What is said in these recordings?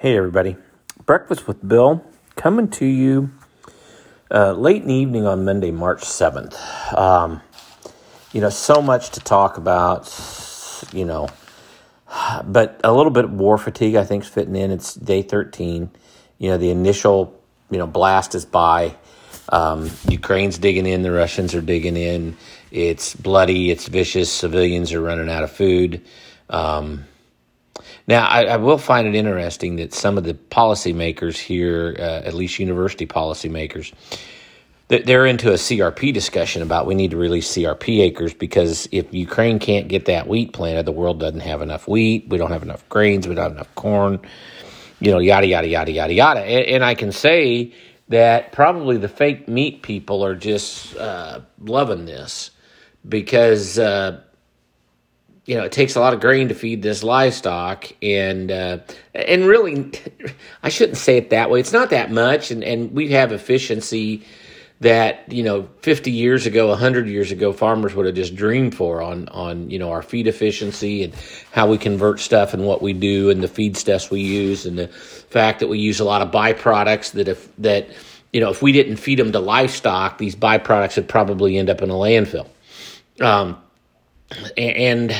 Hey, everybody. Breakfast with Bill coming to you uh, late in the evening on Monday, March 7th. Um, you know, so much to talk about, you know, but a little bit of war fatigue, I think, is fitting in. It's day 13. You know, the initial, you know, blast is by. Um, Ukraine's digging in, the Russians are digging in. It's bloody, it's vicious. Civilians are running out of food. Um, now, I, I, will find it interesting that some of the policymakers here, uh, at least university policymakers, they're into a CRP discussion about we need to release CRP acres because if Ukraine can't get that wheat planted, the world doesn't have enough wheat. We don't have enough grains. We don't have enough corn. You know, yada yada yada yada yada. And, and I can say that probably the fake meat people are just uh, loving this because uh, you know, it takes a lot of grain to feed this livestock, and uh, and really, I shouldn't say it that way. It's not that much, and and we have efficiency that you know 50 years ago 100 years ago farmers would have just dreamed for on on you know our feed efficiency and how we convert stuff and what we do and the feed stuffs we use and the fact that we use a lot of byproducts that if that you know if we didn't feed them to livestock these byproducts would probably end up in a landfill. Um, and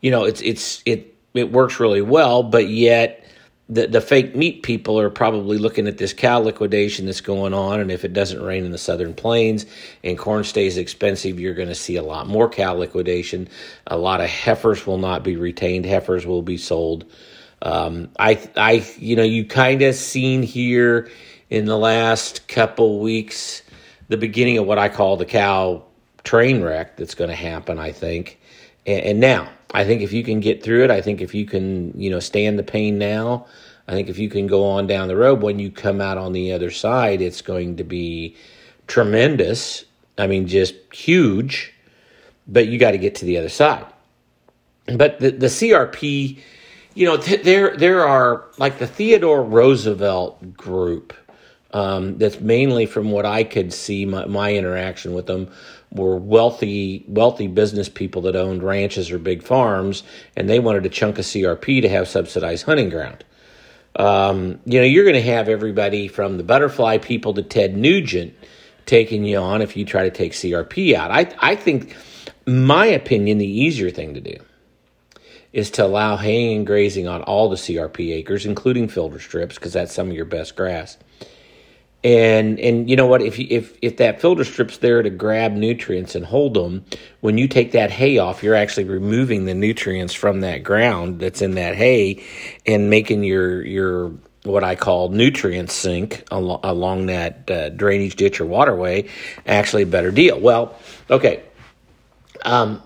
you know it's it's it it works really well, but yet the the fake meat people are probably looking at this cow liquidation that's going on, and if it doesn't rain in the southern plains and corn stays expensive, you're going to see a lot more cow liquidation. A lot of heifers will not be retained; heifers will be sold. Um, I I you know you kind of seen here in the last couple weeks the beginning of what I call the cow train wreck that's going to happen. I think, and, and now I think if you can get through it, I think if you can, you know, stand the pain now, I think if you can go on down the road, when you come out on the other side, it's going to be tremendous. I mean, just huge, but you got to get to the other side. But the, the CRP, you know, th- there there are like the Theodore Roosevelt group. Um, that's mainly from what I could see my, my interaction with them were wealthy wealthy business people that owned ranches or big farms, and they wanted a chunk of CRP to have subsidized hunting ground. Um, you know, you're going to have everybody from the butterfly people to Ted Nugent taking you on if you try to take CRP out. I I think, my opinion, the easier thing to do is to allow haying and grazing on all the CRP acres, including filter strips, because that's some of your best grass and and you know what? If if if that filter strip's there to grab nutrients and hold them when you take that hay off you're actually removing the nutrients from that ground that's in that hay and making your your what I call nutrient sink al- along that uh, drainage ditch or waterway actually a better deal. Well okay. Um,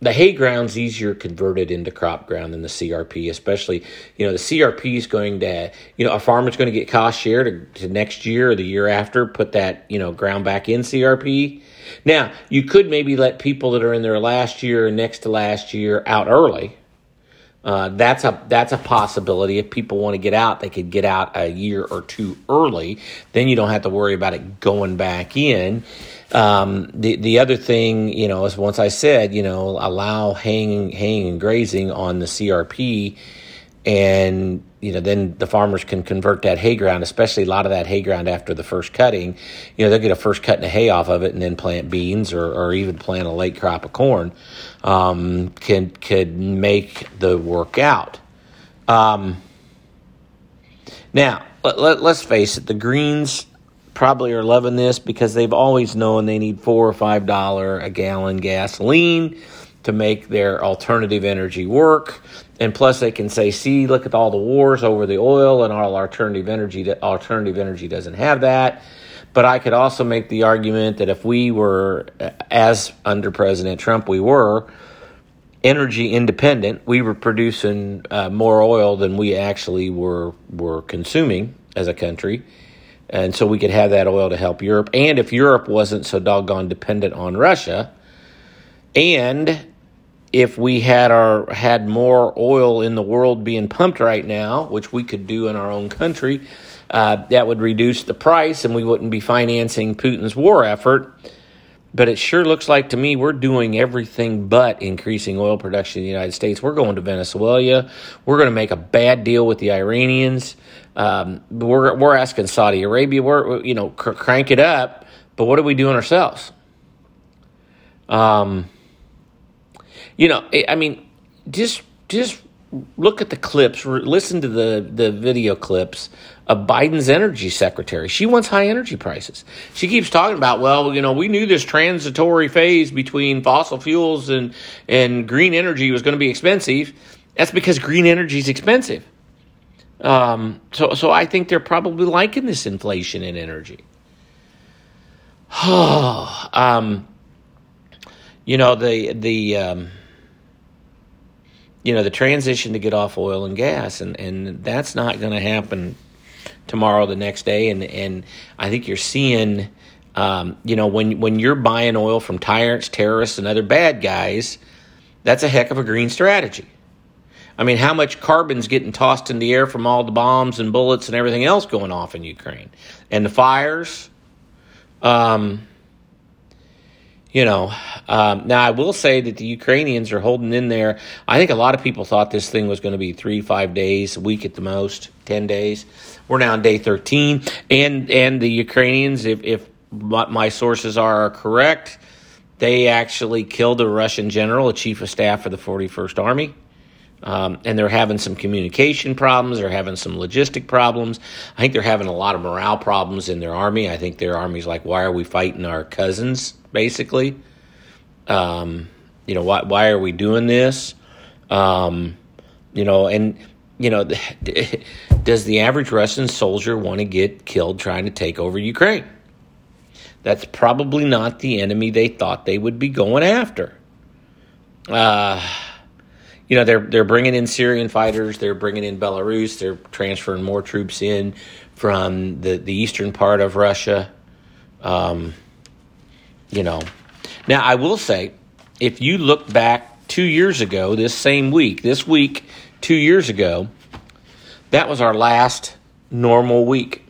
the hay ground's easier converted into crop ground than the CRP, especially, you know, the CRP is going to, you know, a farmer's going to get cost share to, to next year or the year after put that, you know, ground back in CRP. Now, you could maybe let people that are in their last year next to last year out early. Uh, that's a that's a possibility. If people want to get out, they could get out a year or two early. Then you don't have to worry about it going back in. Um, the the other thing, you know, is once I said, you know, allow haying haying and grazing on the CRP, and you know, then the farmers can convert that hay ground, especially a lot of that hay ground after the first cutting. You know, they'll get a first cut of hay off of it, and then plant beans or, or even plant a late crop of corn. Um, can could make the work out. Um, now, let, let, let's face it, the greens probably are loving this because they've always known they need four or five dollar a gallon gasoline to make their alternative energy work. And plus, they can say, "See, look at all the wars over the oil, and all alternative energy. Alternative energy doesn't have that." But I could also make the argument that if we were, as under President Trump, we were energy independent, we were producing uh, more oil than we actually were were consuming as a country and so we could have that oil to help Europe. And if Europe wasn't so doggone dependent on Russia, and if we had our had more oil in the world being pumped right now, which we could do in our own country, uh, that would reduce the price, and we wouldn't be financing Putin's war effort. but it sure looks like to me we're doing everything but increasing oil production in the United States. We're going to Venezuela. We're going to make a bad deal with the Iranians. Um, we're we're asking Saudi Arabia. We're you know cr- crank it up, but what are we doing ourselves? Um, you know, I mean, just just look at the clips, listen to the, the video clips of Biden's energy secretary. She wants high energy prices. She keeps talking about, well, you know, we knew this transitory phase between fossil fuels and, and green energy was going to be expensive. That's because green energy is expensive. Um, so, so I think they're probably liking this inflation in energy. um, you know, the, the, um, you know the transition to get off oil and gas and and that's not going to happen tomorrow the next day and and I think you're seeing um, you know when when you're buying oil from tyrants terrorists and other bad guys that's a heck of a green strategy. I mean how much carbon's getting tossed in the air from all the bombs and bullets and everything else going off in Ukraine? And the fires um, you know, um, now I will say that the Ukrainians are holding in there. I think a lot of people thought this thing was going to be three, five days, a week at the most, ten days. We're now on day thirteen, and and the Ukrainians, if if what my sources are correct, they actually killed a Russian general, a chief of staff for the 41st Army. Um, and they're having some communication problems. They're having some logistic problems. I think they're having a lot of morale problems in their army. I think their army's like, why are we fighting our cousins, basically? Um, you know, why, why are we doing this? Um, you know, and, you know, does the average Russian soldier want to get killed trying to take over Ukraine? That's probably not the enemy they thought they would be going after. Uh, you know they're they're bringing in Syrian fighters, they're bringing in Belarus, they're transferring more troops in from the the eastern part of Russia. Um, you know, now I will say, if you look back two years ago, this same week, this week two years ago, that was our last normal week.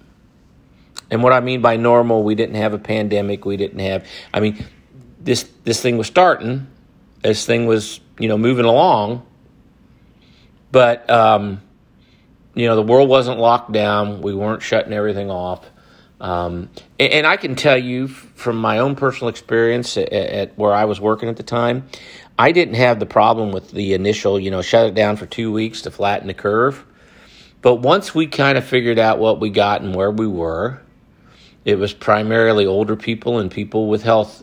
And what I mean by normal, we didn't have a pandemic. We didn't have. I mean, this this thing was starting. This thing was you know moving along but, um, you know, the world wasn't locked down. We weren't shutting everything off. Um, and, and, I can tell you from my own personal experience at, at, where I was working at the time, I didn't have the problem with the initial, you know, shut it down for two weeks to flatten the curve. But once we kind of figured out what we got and where we were, it was primarily older people and people with health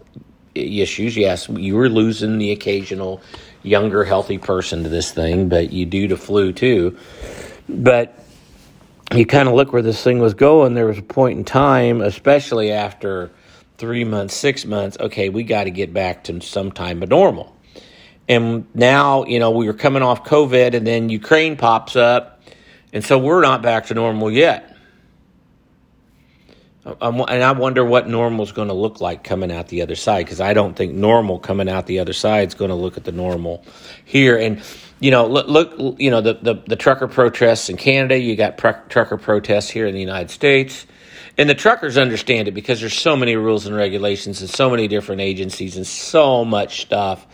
issues. Yes, you were losing the occasional younger, healthy person to this thing, but you do to flu too. But you kind of look where this thing was going. There was a point in time, especially after three months, six months, okay, we got to get back to some time of normal. And now, you know, we were coming off COVID and then Ukraine pops up. And so we're not back to normal yet and I wonder what normal is going to look like coming out the other side because I don't think normal coming out the other side is going to look at the normal here. And you know, look, look you know, the, the, the trucker protests in Canada. You got trucker protests here in the United States, and the truckers understand it because there's so many rules and regulations and so many different agencies and so much stuff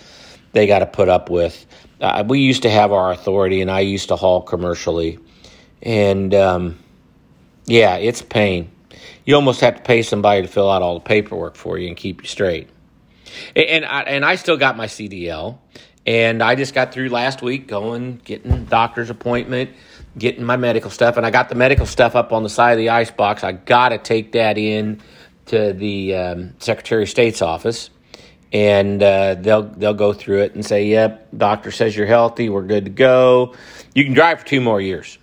they got to put up with. Uh, we used to have our authority, and I used to haul commercially, and um, yeah, it's pain you almost have to pay somebody to fill out all the paperwork for you and keep you straight. And, and I, and I still got my CDL, and I just got through last week going, getting doctor's appointment, getting my medical stuff, and I got the medical stuff up on the side of the ice box. I got to take that in to the um, Secretary of State's office, and uh, they'll they'll go through it and say, "Yep, doctor says you're healthy. We're good to go. You can drive for two more years."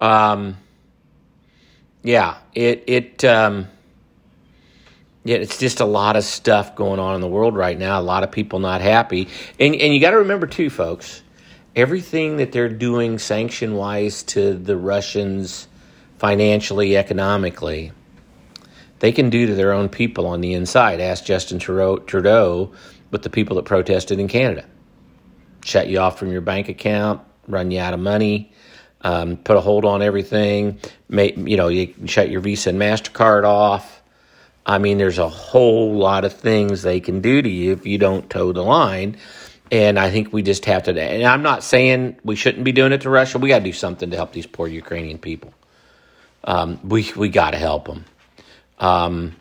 Um, yeah, it it um, yeah, it's just a lot of stuff going on in the world right now. A lot of people not happy, and and you got to remember too, folks, everything that they're doing sanction wise to the Russians, financially, economically, they can do to their own people on the inside. Ask Justin Trudeau, with the people that protested in Canada, shut you off from your bank account, run you out of money um, put a hold on everything. You know, you shut your Visa and Mastercard off. I mean, there's a whole lot of things they can do to you if you don't toe the line. And I think we just have to. And I'm not saying we shouldn't be doing it to Russia. We got to do something to help these poor Ukrainian people. Um, we we got to help them. Um,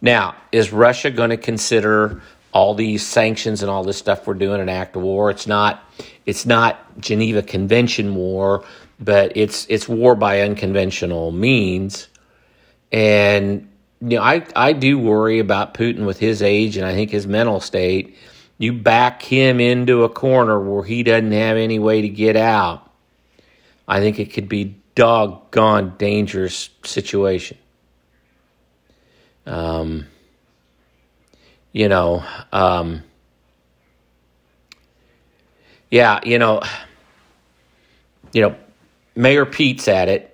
now, is Russia going to consider all these sanctions and all this stuff we're doing an act of war? It's not. It's not Geneva Convention war, but it's it's war by unconventional means. And you know, I I do worry about Putin with his age and I think his mental state. You back him into a corner where he doesn't have any way to get out. I think it could be doggone dangerous situation. Um, you know, um, yeah, you know, you know, Mayor Pete's at it,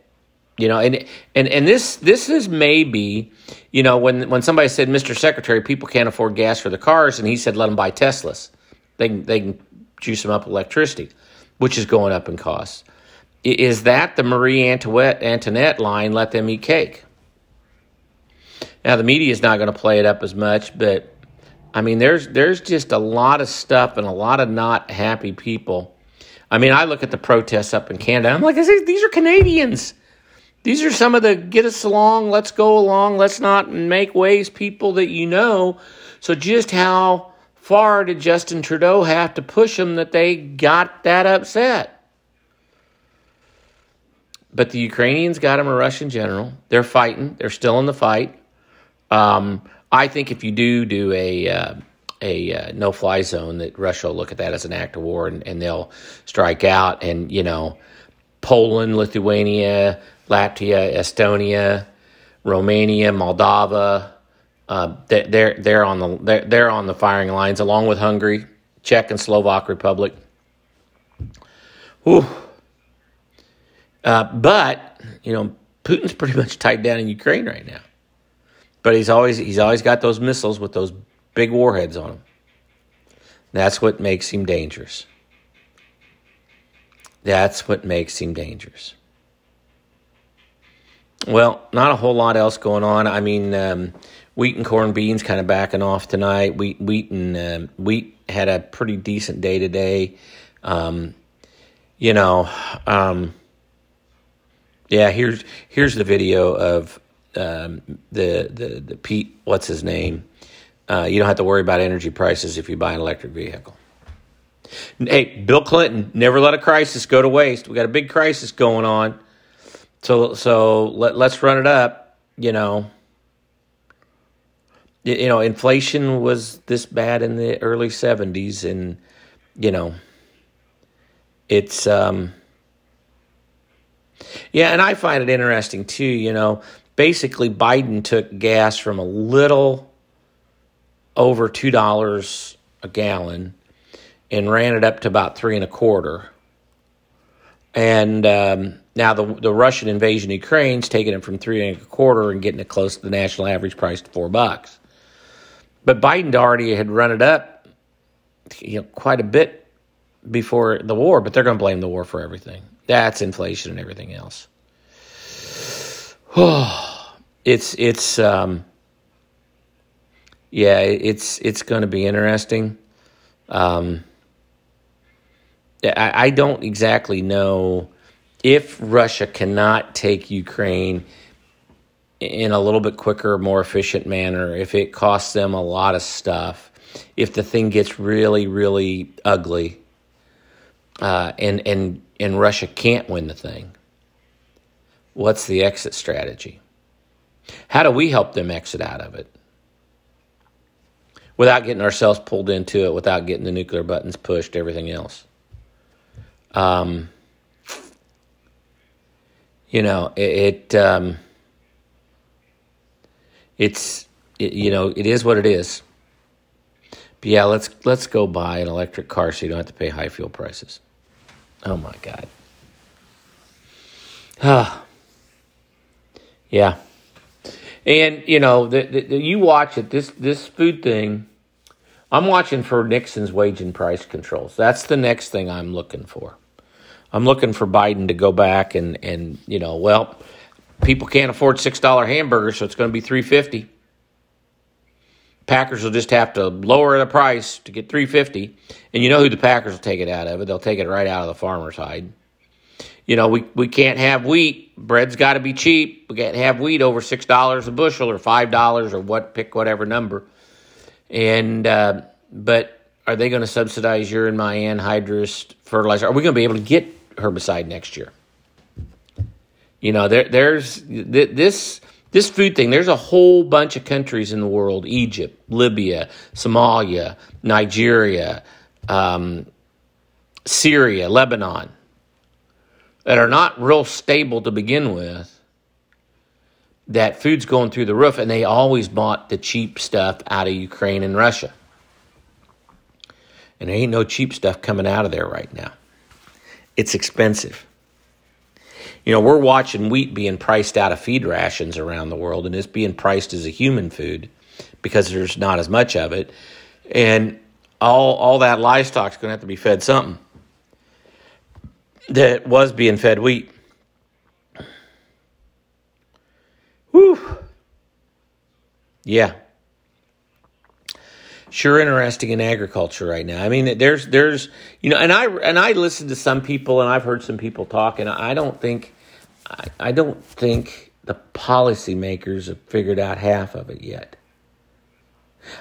you know, and and and this this is maybe, you know, when when somebody said, "Mr. Secretary, people can't afford gas for the cars," and he said, "Let them buy Teslas. They can, they can juice them up electricity, which is going up in costs." Is that the Marie Antoinette Antoinette line? Let them eat cake. Now the media is not going to play it up as much, but I mean, there's there's just a lot of stuff and a lot of not happy people. I mean, I look at the protests up in Canada. I'm like, these are Canadians. These are some of the get us along, let's go along, let's not make ways people that you know. So just how far did Justin Trudeau have to push them that they got that upset? But the Ukrainians got him a Russian general. They're fighting. They're still in the fight. Um, I think if you do do a uh, a uh, no fly zone, that Russia will look at that as an act of war and, and they'll strike out. And you know, Poland, Lithuania, Latvia, Estonia, Romania, Moldova, uh, they're they're on the they're, they're on the firing lines along with Hungary, Czech and Slovak Republic. Uh, but you know, Putin's pretty much tied down in Ukraine right now. But he's always he's always got those missiles with those big warheads on them. That's what makes him dangerous. That's what makes him dangerous. Well, not a whole lot else going on. I mean, um, wheat and corn beans kind of backing off tonight. Wheat, wheat and um, wheat had a pretty decent day today. Um, you know, um, yeah. Here's here's the video of um, the, the the Pete, what's his name? Uh, you don't have to worry about energy prices if you buy an electric vehicle. Hey, Bill Clinton never let a crisis go to waste. We got a big crisis going on, so so let let's run it up. You know, you know, inflation was this bad in the early '70s, and you know, it's um, yeah, and I find it interesting too. You know, basically Biden took gas from a little over two dollars a gallon and ran it up to about three and a quarter. And um, now the the Russian invasion of Ukraine's taking it from three and a quarter and getting it close to the national average price to four bucks. But Biden already had run it up, you know, quite a bit before the war. But they're going to blame the war for everything. That's inflation and everything else. it's it's um, yeah, it's it's going to be interesting. Um, I, I don't exactly know if Russia cannot take Ukraine in a little bit quicker, more efficient manner, if it costs them a lot of stuff, if the thing gets really, really ugly, uh, and and and Russia can't win the thing, What's the exit strategy? How do we help them exit out of it? Without getting ourselves pulled into it, without getting the nuclear buttons pushed, everything else. Um, you know, it, it um, it's it, you know it is what it is. But yeah, let's let's go buy an electric car so you don't have to pay high fuel prices. Oh my god. Ah. Yeah. And you know, the, the, you watch it. This this food thing, I'm watching for Nixon's wage and price controls. That's the next thing I'm looking for. I'm looking for Biden to go back and and you know, well, people can't afford six dollar hamburgers, so it's going to be three fifty. Packers will just have to lower the price to get 350 and you know who the Packers will take it out of it? They'll take it right out of the farmer's hide. You know we, we can't have wheat. Bread's got to be cheap. We can't have wheat over six dollars a bushel or five dollars or what pick whatever number. And uh, but are they going to subsidize urine my anhydrous fertilizer? Are we going to be able to get herbicide next year you know there, there's this this food thing, there's a whole bunch of countries in the world Egypt, Libya, Somalia, Nigeria, um, Syria, Lebanon that are not real stable to begin with. That food's going through the roof, and they always bought the cheap stuff out of Ukraine and Russia. And there ain't no cheap stuff coming out of there right now. It's expensive. You know, we're watching wheat being priced out of feed rations around the world, and it's being priced as a human food because there's not as much of it. And all all that livestock's going to have to be fed something that was being fed wheat. Whew. Yeah. Sure interesting in agriculture right now. I mean, there's there's you know, and I and I listen to some people and I've heard some people talk, and I don't think I, I don't think the policymakers have figured out half of it yet.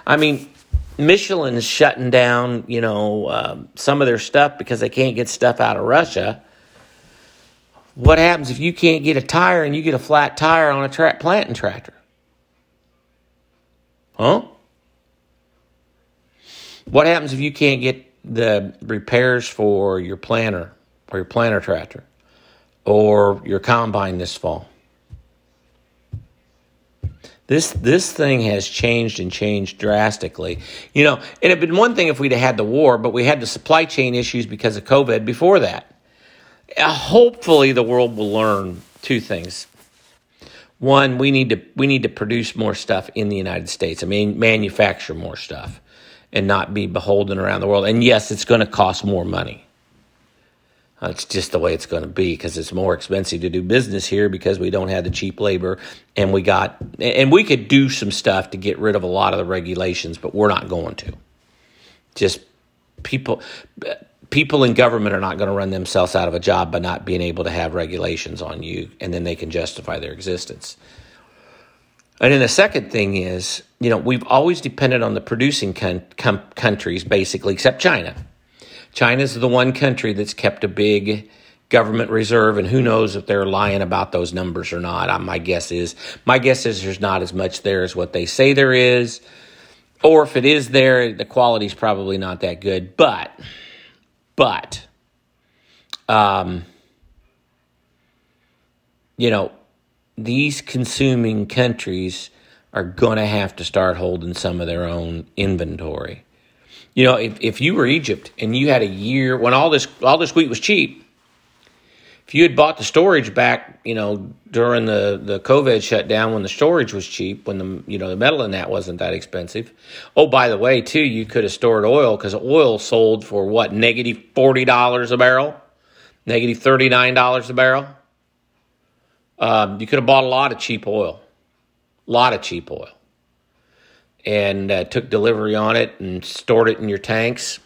I mean, Michelin is shutting down, you know, um, some of their stuff because they can't get stuff out of Russia. What happens if you can't get a tire and you get a flat tire on a tra- planting tractor? Huh? What happens if you can't get the repairs for your planter or your planter tractor? or your combine this fall. This this thing has changed and changed drastically. You know, it had been one thing if we'd had the war, but we had the supply chain issues because of COVID before that. Uh, hopefully, the world will learn two things. One, we need to we need to produce more stuff in the United States. I mean, manufacture more stuff, and not be beholden around the world. And yes, it's going to cost more money. It's just the way it's going to be because it's more expensive to do business here because we don't have the cheap labor and we got and we could do some stuff to get rid of a lot of the regulations, but we're not going to. Just people people in government are not going to run themselves out of a job by not being able to have regulations on you and then they can justify their existence. And then the second thing is, you know, we've always depended on the producing con- com- countries basically except China China's the one country that's kept a big government reserve, and who knows if they're lying about those numbers or not. My guess is my guess is there's not as much there as what they say there is, or if it is there, the quality's probably not that good. But, but, um, you know, these consuming countries are going to have to start holding some of their own inventory. You know, if, if you were Egypt and you had a year when all this all this wheat was cheap, if you had bought the storage back, you know, during the, the COVID shutdown when the storage was cheap, when the you know the metal in that wasn't that expensive. Oh, by the way, too, you could have stored oil because oil sold for what negative forty dollars a barrel, negative thirty nine dollars a barrel. Um, you could have bought a lot of cheap oil, lot of cheap oil and uh, took delivery on it and stored it in your tanks,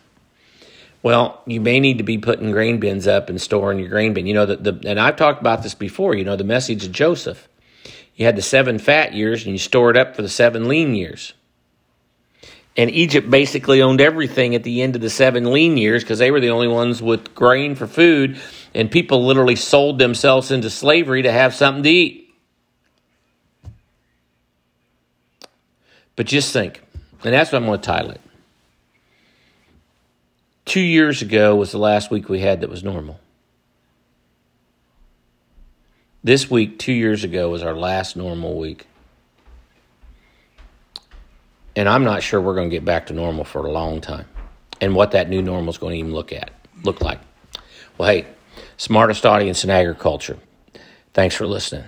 well, you may need to be putting grain bins up and storing your grain bin. You know, the, the and I've talked about this before. You know, the message of Joseph. You had the seven fat years and you stored up for the seven lean years. And Egypt basically owned everything at the end of the seven lean years because they were the only ones with grain for food, and people literally sold themselves into slavery to have something to eat. But just think, and that's what I'm going to title it. Two years ago was the last week we had that was normal. This week, two years ago, was our last normal week. And I'm not sure we're going to get back to normal for a long time. And what that new normal is going to even look at, look like. Well, hey, smartest audience in agriculture. Thanks for listening.